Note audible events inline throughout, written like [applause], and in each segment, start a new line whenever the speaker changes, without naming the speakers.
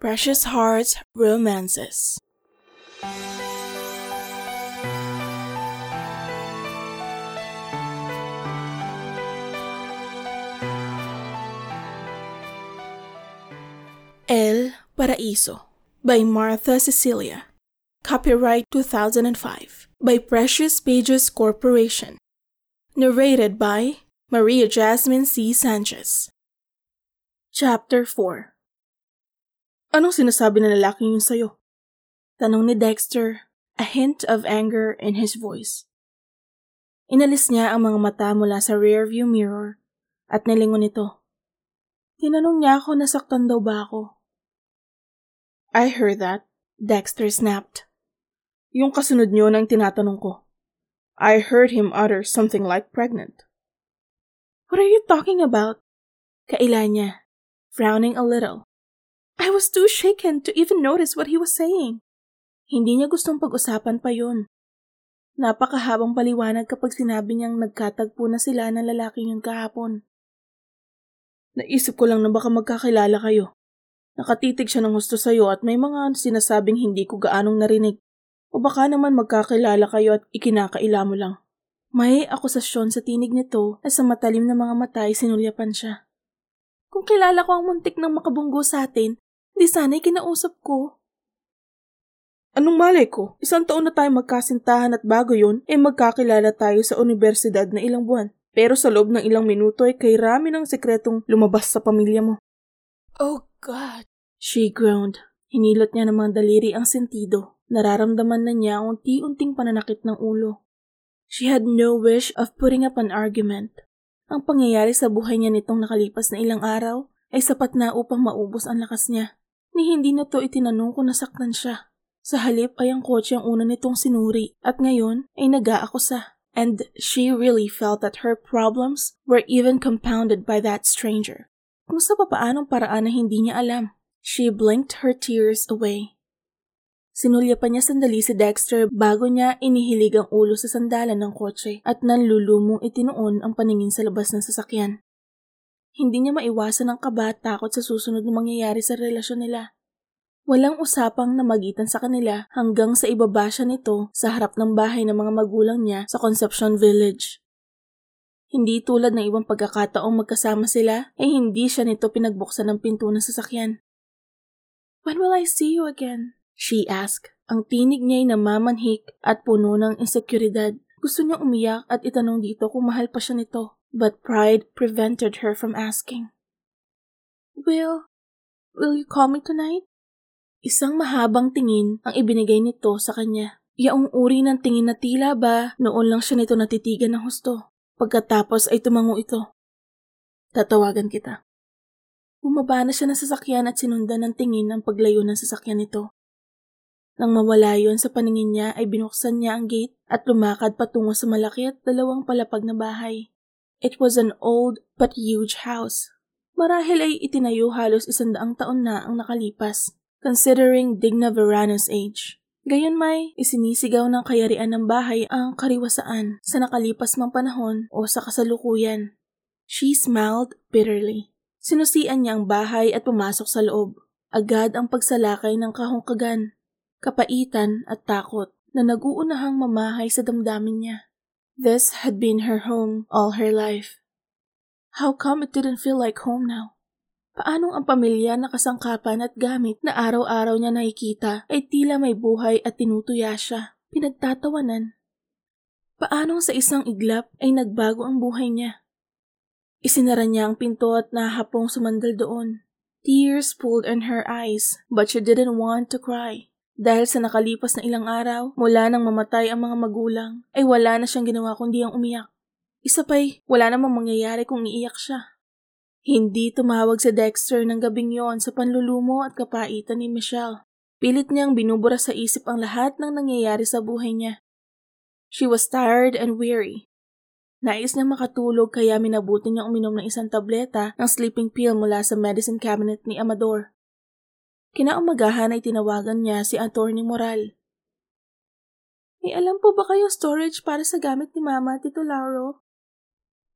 Precious Hearts Romances. El Paraíso by Martha Cecilia. Copyright 2005 by Precious Pages Corporation. Narrated by Maria Jasmine C. Sanchez. Chapter 4 Anong sinasabi ng lalaking yun sa'yo? Tanong ni Dexter, a hint of anger in his voice. Inalis niya ang mga mata mula sa rearview mirror at nilingon ito. Tinanong niya ako nasaktan daw ba ako. I heard that, Dexter snapped. Yung kasunod niyo nang tinatanong ko. I heard him utter something like pregnant. What are you talking about? Kaila niya, frowning a little. I was too shaken to even notice what he was saying. Hindi niya gustong pag-usapan pa yun. Napakahabang paliwanag kapag sinabi niyang nagkatagpo na sila ng lalaking yun kahapon. Naisip ko lang na baka magkakilala kayo. Nakatitig siya ng gusto sa'yo at may mga sinasabing hindi ko gaanong narinig. O baka naman magkakilala kayo at ikinakaila mo lang. May akusasyon sa tinig nito at sa matalim na mga mata ay sinulyapan siya. Kung kilala ko ang muntik ng makabunggo sa atin, Di sana'y kinausap ko. Anong malay ko? Isang taon na tayo magkasintahan at bago yun, ay eh magkakilala tayo sa universidad na ilang buwan. Pero sa loob ng ilang minuto ay kay rami ng sekretong lumabas sa pamilya mo. Oh God! She groaned. Hinilot niya ng mga daliri ang sentido. Nararamdaman na niya ang unti-unting pananakit ng ulo. She had no wish of putting up an argument. Ang pangyayari sa buhay niya nitong nakalipas na ilang araw ay sapat na upang maubos ang lakas niya ni hindi na to itinanong kung nasaktan siya. Sa halip ay ang kotse ang una nitong sinuri at ngayon ay nag-aakusa. And she really felt that her problems were even compounded by that stranger. Kung sa papaanong paraan na hindi niya alam. She blinked her tears away. Sinulya pa niya sandali si Dexter bago niya inihilig ang ulo sa sandalan ng kotse at nanlulumong itinuon ang paningin sa labas ng sasakyan. Hindi niya maiwasan ang kaba takot sa susunod na mangyayari sa relasyon nila. Walang usapang na magitan sa kanila hanggang sa ibaba siya nito sa harap ng bahay ng mga magulang niya sa Concepcion Village. Hindi tulad ng ibang pagkakataong magkasama sila, ay hindi siya nito pinagbuksan ng pinto ng sasakyan. When will I see you again? She asked. Ang tinig niya ay namamanhik at puno ng insekuridad. Gusto niyang umiyak at itanong dito kung mahal pa siya nito but pride prevented her from asking. Will, will you call me tonight? Isang mahabang tingin ang ibinigay nito sa kanya. Yaong uri ng tingin na tila ba noon lang siya nito natitigan ng husto. Pagkatapos ay tumango ito. Tatawagan kita. Bumaba na siya ng sasakyan at sinundan ng tingin ang paglayo ng sasakyan nito. Nang mawala yon sa paningin niya ay binuksan niya ang gate at lumakad patungo sa malaki at dalawang palapag na bahay. It was an old but huge house. Marahil ay itinayo halos isandaang taon na ang nakalipas, considering Digna Verano's age. Gayon may isinisigaw ng kayarian ng bahay ang kariwasaan sa nakalipas mang panahon o sa kasalukuyan. She smiled bitterly. Sinusian niya ang bahay at pumasok sa loob. Agad ang pagsalakay ng kahungkagan, kapaitan at takot na naguunahang mamahay sa damdamin niya. This had been her home all her life. How come it didn't feel like home now? Paanong ang pamilya na kasangkapan at gamit na araw-araw niya nakikita ay tila may buhay at tinutuya siya, pinagtatawanan? Paanong sa isang iglap ay nagbago ang buhay niya? Isinara niya ang pinto at nahapong sumandal doon. Tears pooled in her eyes, but she didn't want to cry. Dahil sa nakalipas na ilang araw, mula nang mamatay ang mga magulang, ay wala na siyang ginawa kundi ang umiyak. Isa pa'y wala namang mangyayari kung iiyak siya. Hindi tumawag sa Dexter ng gabing yon sa panlulumo at kapaitan ni Michelle. Pilit niyang binubura sa isip ang lahat ng nangyayari sa buhay niya. She was tired and weary. Nais niyang makatulog kaya minabuti niyang uminom ng isang tableta ng sleeping pill mula sa medicine cabinet ni Amador. Kinaumagahan ay tinawagan niya si Attorney Moral. May alam po ba kayo storage para sa gamit ni Mama, Tito Lauro?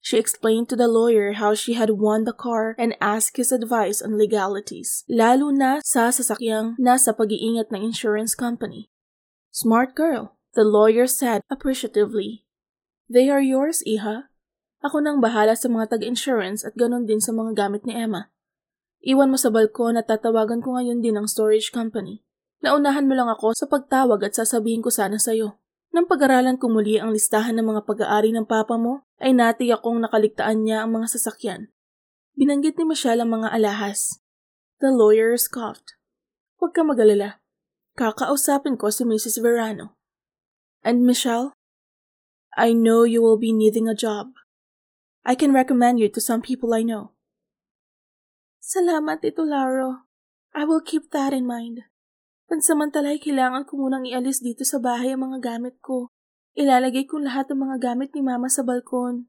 She explained to the lawyer how she had won the car and asked his advice on legalities, lalo na sa sasakyang nasa pag-iingat ng insurance company. Smart girl, the lawyer said appreciatively. They are yours, Iha. Ako nang bahala sa mga tag-insurance at ganon din sa mga gamit ni Emma. Iwan mo sa balkon at tatawagan ko ngayon din ang storage company. Naunahan mo lang ako sa pagtawag at sasabihin ko sana sa'yo. Nang pag-aralan ko muli ang listahan ng mga pag-aari ng papa mo, ay natiyak kong nakaligtaan niya ang mga sasakyan. Binanggit ni Michelle ang mga alahas. The lawyer scoffed. Huwag ka magalala. Kakausapin ko si Mrs. Verano. And Michelle? I know you will be needing a job. I can recommend you to some people I know. Salamat, Tito Laro. I will keep that in mind. Pansamantalay kailangan ko munang ialis dito sa bahay ang mga gamit ko. Ilalagay ko lahat ng mga gamit ni Mama sa balkon.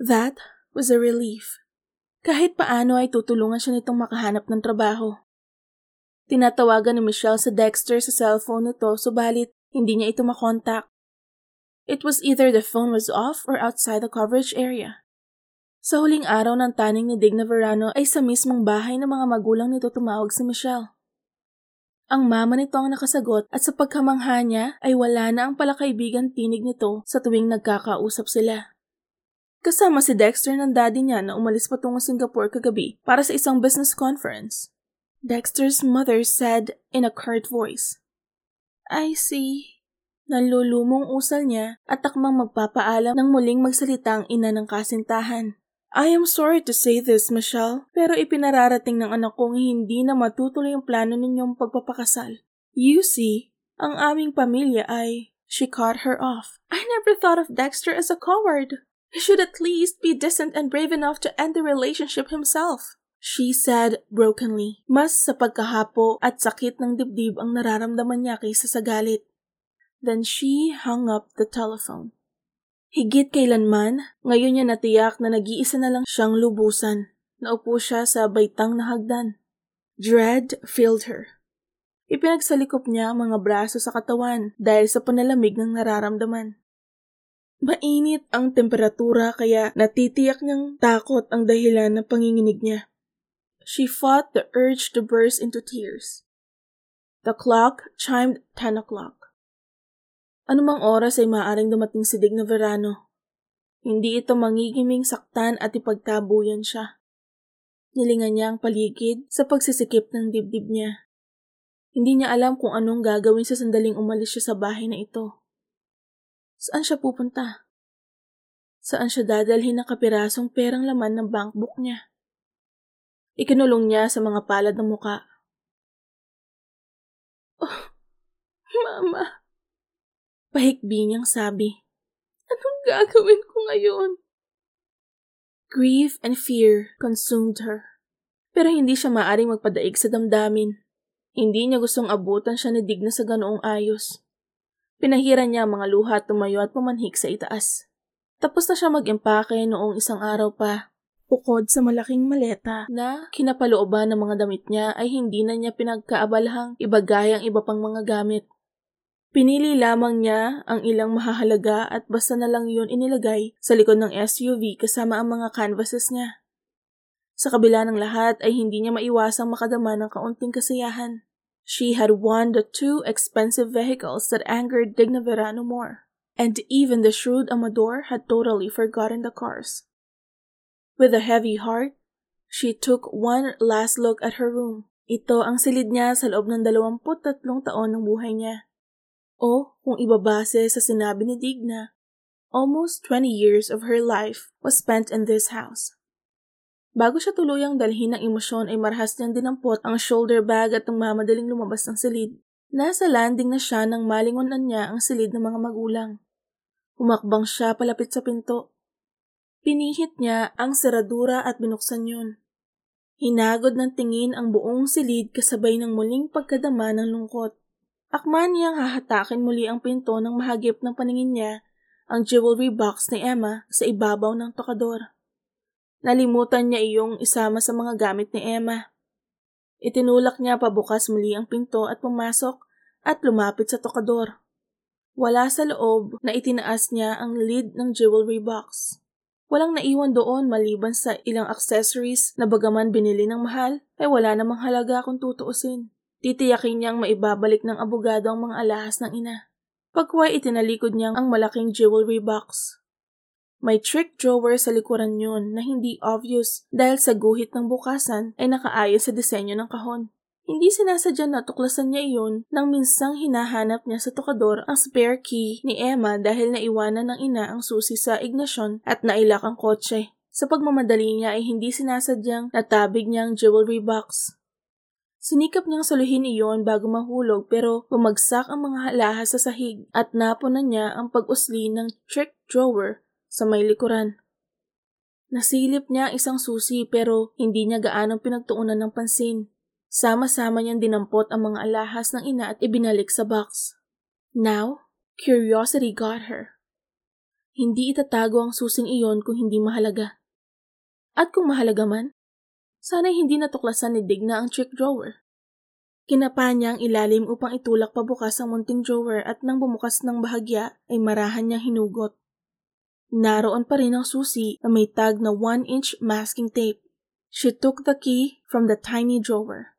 That was a relief. Kahit paano ay tutulungan siya nitong makahanap ng trabaho. Tinatawagan ni Michelle sa Dexter sa cellphone nito subalit hindi niya ito makontak. It was either the phone was off or outside the coverage area. Sa huling araw ng taning ni Digna Verano ay sa mismong bahay ng mga magulang nito tumawag si Michelle. Ang mama nito ang nakasagot at sa pagkamangha niya ay wala na ang palakaibigan tinig nito sa tuwing nagkakausap sila. Kasama si Dexter ng daddy niya na umalis patungo Singapore kagabi para sa isang business conference. Dexter's mother said in a curt voice, I see. Nanlulumong usal niya at takmang magpapaalam ng muling magsalita ang ina ng kasintahan. I am sorry to say this, Michelle, pero ipinararating ng anak kong hindi na matutuloy ang plano ninyong pagpapakasal. You see, ang aming pamilya ay... She cut her off. I never thought of Dexter as a coward. He should at least be decent and brave enough to end the relationship himself. She said brokenly, mas sa pagkahapo at sakit ng dibdib ang nararamdaman niya kaysa sa galit. Then she hung up the telephone. Higit kailanman, ngayon niya natiyak na nag-iisa na lang siyang lubusan. Naupo siya sa baitang na hagdan. Dread filled her. Ipinagsalikop niya ang mga braso sa katawan dahil sa panalamig ng nararamdaman. Mainit ang temperatura kaya natitiyak niyang takot ang dahilan ng panginginig niya. She fought the urge to burst into tears. The clock chimed 10 o'clock. Anumang oras ay maaring dumating si Digna Verano. Hindi ito mangigiming saktan at ipagtabuyan siya. Nilingan niya ang paligid sa pagsisikip ng dibdib niya. Hindi niya alam kung anong gagawin sa sandaling umalis siya sa bahay na ito. Saan siya pupunta? Saan siya dadalhin ng kapirasong perang laman ng bankbook niya? Ikinulong niya sa mga palad ng muka. Oh, [laughs] Mama. Pahikbi niyang sabi. Anong gagawin ko ngayon? Grief and fear consumed her. Pero hindi siya maaring magpadaig sa damdamin. Hindi niya gustong abutan siya ni Digna sa ganoong ayos. Pinahiran niya ang mga luha at tumayo at pumanhik sa itaas. Tapos na siya mag-impake noong isang araw pa. Bukod sa malaking maleta na kinapalooban ng mga damit niya ay hindi na niya pinagkaabalahang ibagay ang iba pang mga gamit. Pinili lamang niya ang ilang mahahalaga at basta na lang yun inilagay sa likod ng SUV kasama ang mga canvases niya. Sa kabila ng lahat ay hindi niya maiwasang makadama ng kaunting kasiyahan. She had won the two expensive vehicles that angered Digna Verano more. And even the shrewd Amador had totally forgotten the cars. With a heavy heart, she took one last look at her room. Ito ang silid niya sa loob ng 23 taon ng buhay niya. O kung ibabase sa sinabi ni Digna, almost 20 years of her life was spent in this house. Bago siya tuluyang dalhin ng emosyon ay marahas niyang dinampot ang shoulder bag at madaling lumabas ng silid. Nasa landing na siya nang malingonan niya ang silid ng mga magulang. Humakbang siya palapit sa pinto. Pinihit niya ang seradura at binuksan yun. Hinagod ng tingin ang buong silid kasabay ng muling pagkadama ng lungkot. Akma niyang hahatakin muli ang pinto ng mahagip ng paningin niya ang jewelry box ni Emma sa ibabaw ng tokador. Nalimutan niya iyong isama sa mga gamit ni Emma. Itinulak niya pabukas muli ang pinto at pumasok at lumapit sa tokador. Wala sa loob na itinaas niya ang lid ng jewelry box. Walang naiwan doon maliban sa ilang accessories na bagaman binili ng mahal, ay wala namang halaga kung tutuusin. Titiyakin niyang maibabalik ng abogado ang mga alahas ng ina. Pagkuhay itinalikod niyang ang malaking jewelry box. May trick drawer sa likuran yun na hindi obvious dahil sa guhit ng bukasan ay nakaayos sa disenyo ng kahon. Hindi sinasadya na tuklasan niya iyon nang minsang hinahanap niya sa tukador ang spare key ni Emma dahil naiwanan ng ina ang susi sa ignition at nailak ang kotse. Sa pagmamadali niya ay hindi sinasadyang natabig niya ang jewelry box. Sinikap niyang saluhin iyon bago mahulog pero bumagsak ang mga halahas sa sahig at napunan niya ang pag-usli ng trick drawer sa may likuran. Nasilip niya ang isang susi pero hindi niya gaanong pinagtuunan ng pansin. Sama-sama niyang dinampot ang mga alahas ng ina at ibinalik sa box. Now, curiosity got her. Hindi itatago ang susing iyon kung hindi mahalaga. At kung mahalaga man, sana'y hindi natuklasan ni Digna ang trick drawer. Kinapa niya ang ilalim upang itulak pabukas ang munting drawer at nang bumukas ng bahagya ay marahan niyang hinugot. Naroon pa rin ang susi na may tag na 1-inch masking tape. She took the key from the tiny drawer.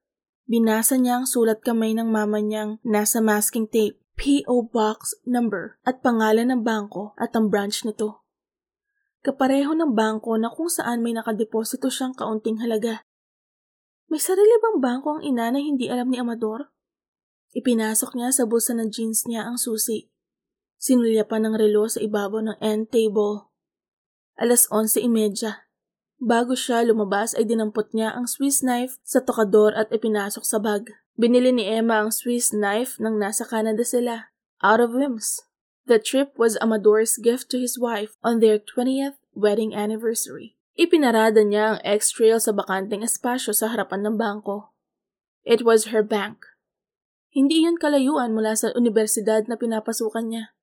Binasa niya ang sulat kamay ng mama niyang nasa masking tape, P.O. Box number at pangalan ng bangko at ang branch nito. Kapareho ng bangko na kung saan may nakadeposito siyang kaunting halaga. May sarili bang bangko ang ina na hindi alam ni Amador? Ipinasok niya sa bulsa ng jeans niya ang susi Sinulya pa ng relo sa ibabaw ng end table. Alas 11.30. Bago siya lumabas ay dinampot niya ang Swiss knife sa tokador at ipinasok sa bag. Binili ni Emma ang Swiss knife nang nasa Canada sila. Out of whims. The trip was Amador's gift to his wife on their 20th wedding anniversary. Ipinarada niya ang X-Trail sa bakanteng espasyo sa harapan ng bangko. It was her bank. Hindi iyon kalayuan mula sa universidad na pinapasukan niya.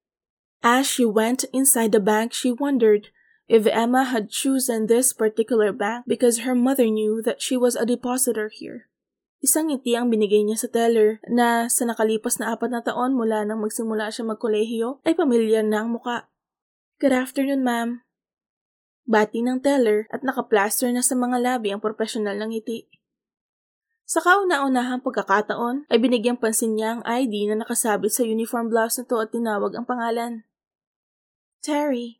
As she went inside the bank, she wondered if Emma had chosen this particular bank because her mother knew that she was a depositor here. Isang ngiti ang binigay niya sa teller na sa nakalipas na apat na taon mula nang magsimula siya magkolehiyo ay pamilyar na ang muka. Good afternoon, ma'am. Bati ng teller at nakaplaster na sa mga labi ang profesional ng ngiti. Sa kauna-unahang pagkakataon ay binigyang pansin niya ang ID na nakasabit sa uniform blouse nito at tinawag ang pangalan. Terry.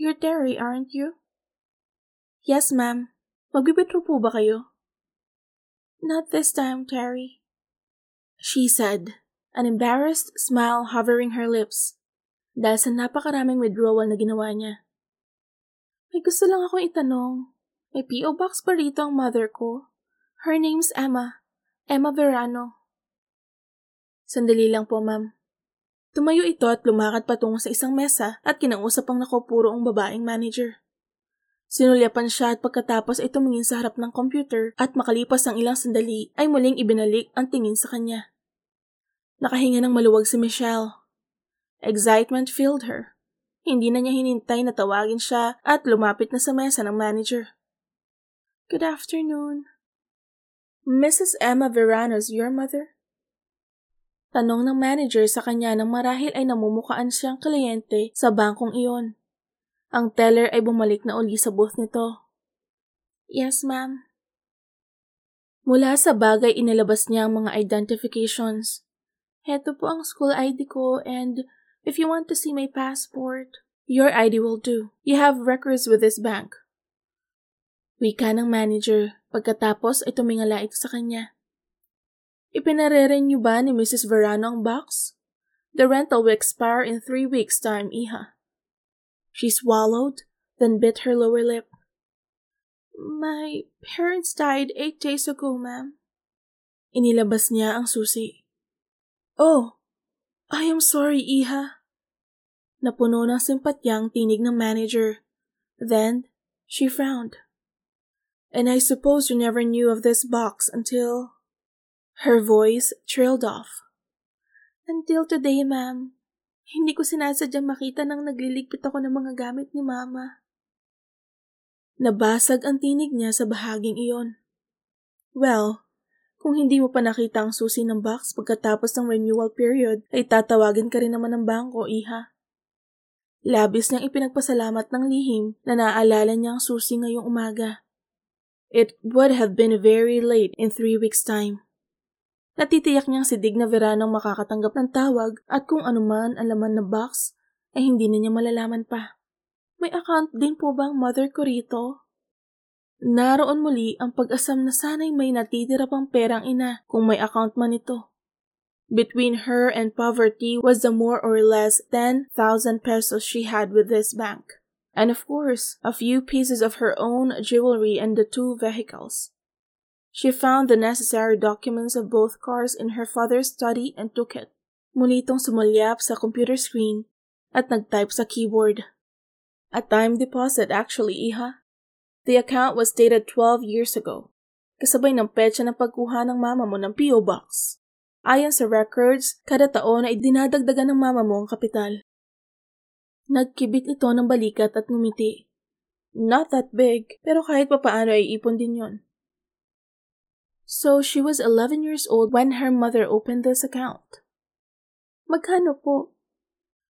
You're Terry, aren't you? Yes, ma'am. Magbibitro po ba kayo? Not this time, Terry. She said, an embarrassed smile hovering her lips dahil sa napakaraming withdrawal na ginawa niya. May gusto lang akong itanong. May P.O. Box pa rito ang mother ko? Her name's Emma. Emma Verano. Sandali lang po, ma'am. Tumayo ito at lumakad patungo sa isang mesa at kinausap ang nakopuro ang babaeng manager. Sinulyapan siya at pagkatapos ay tumingin sa harap ng computer at makalipas ang ilang sandali ay muling ibinalik ang tingin sa kanya. Nakahinga ng maluwag si Michelle. Excitement filled her. Hindi na niya hinintay na tawagin siya at lumapit na sa mesa ng manager. Good afternoon. Mrs. Emma Verano's your mother? Tanong ng manager sa kanya nang marahil ay namumukaan siyang kliyente sa bangkong iyon. Ang teller ay bumalik na uli sa booth nito. Yes, ma'am. Mula sa bagay inilabas niya ang mga identifications. Heto po ang school ID ko and if you want to see my passport, your ID will do. You have records with this bank. Wika ng manager pagkatapos ay tumingala ito sa kanya. Ipinare-renew ba ni Mrs. Verano ang box? The rental will expire in three weeks' time, Iha. She swallowed, then bit her lower lip. My parents died eight days ago, ma'am. Inilabas niya ang susi. Oh, I am sorry, Iha. Napuno ng simpatyang tinig ng manager. Then, she frowned. And I suppose you never knew of this box until. Her voice trailed off. Until today, ma'am. Hindi ko sinasadyang makita nang nagliligpit ako ng mga gamit ni mama. Nabasag ang tinig niya sa bahaging iyon. Well, kung hindi mo pa nakita ang susi ng box pagkatapos ng renewal period, ay tatawagin ka rin naman ng bangko, iha. Labis niyang ipinagpasalamat ng lihim na naaalala niya ang susi ngayong umaga. It would have been very late in three weeks' time. Natitiyak niyang si Digna Veranong makakatanggap ng tawag at kung anuman ang laman na box ay hindi na niya malalaman pa. May account din po ba ang mother ko rito? Naroon muli ang pag-asam na sana'y may natitira pang perang ina kung may account man ito. Between her and poverty was the more or less 10,000 pesos she had with this bank. And of course, a few pieces of her own jewelry and the two vehicles. She found the necessary documents of both cars in her father's study and took it. Muli itong sumulyap sa computer screen at nag-type sa keyboard. A time deposit actually, Iha. The account was dated 12 years ago. Kasabay ng petsa ng pagkuha ng mama mo ng P.O. Box. Ayon sa records, kada taon ay dinadagdagan ng mama mo ang kapital. Nagkibit ito ng balikat at ngumiti. Not that big, pero kahit papaano ay ipon din yon. So she was 11 years old when her mother opened this account. Magkano po?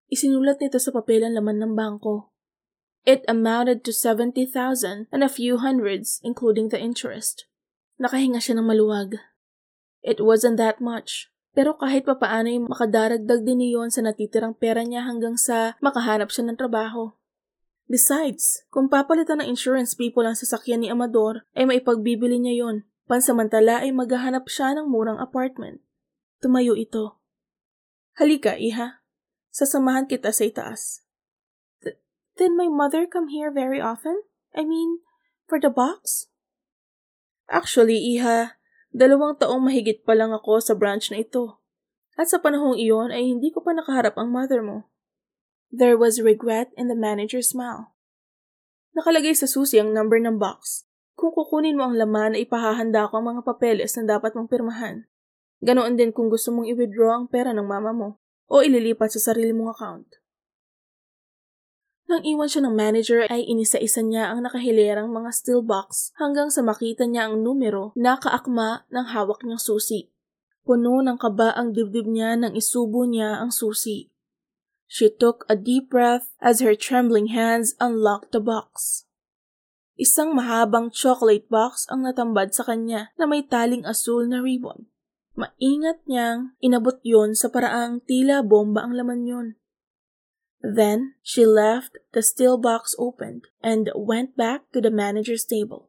Isinulat nito sa papel ang laman ng bangko. It amounted to 70,000 and a few hundreds including the interest. Nakahinga siya ng maluwag. It wasn't that much. Pero kahit papaano ay makadaragdag din niyon sa natitirang pera niya hanggang sa makahanap siya ng trabaho. Besides, kung papalitan ng insurance people ang sasakyan ni Amador, ay maipagbibili niya yon. Pansamantala ay maghahanap siya ng murang apartment. Tumayo ito. Halika, iha. Sasamahan kita sa itaas. Th- then my mother come here very often? I mean, for the box? Actually, iha, Dalawang taong mahigit pa lang ako sa branch na ito. At sa panahong iyon ay hindi ko pa nakaharap ang mother mo. There was regret in the manager's smile. Nakalagay sa susi ang number ng box. Kung kukunin mo ang laman ay ipahahanda ko ang mga papeles na dapat mong pirmahan. Ganoon din kung gusto mong i-withdraw ang pera ng mama mo o ililipat sa sarili mong account. Nang iwan siya ng manager ay inisa-isa niya ang nakahilerang mga steel box hanggang sa makita niya ang numero na kaakma ng hawak niyang susi. Puno ng kaba ang dibdib niya nang isubo niya ang susi. She took a deep breath as her trembling hands unlocked the box. Isang mahabang chocolate box ang natambad sa kanya na may taling asul na ribbon. Maingat niyang inabot yon sa paraang tila bomba ang laman yon. Then she left the steel box opened and went back to the manager's table.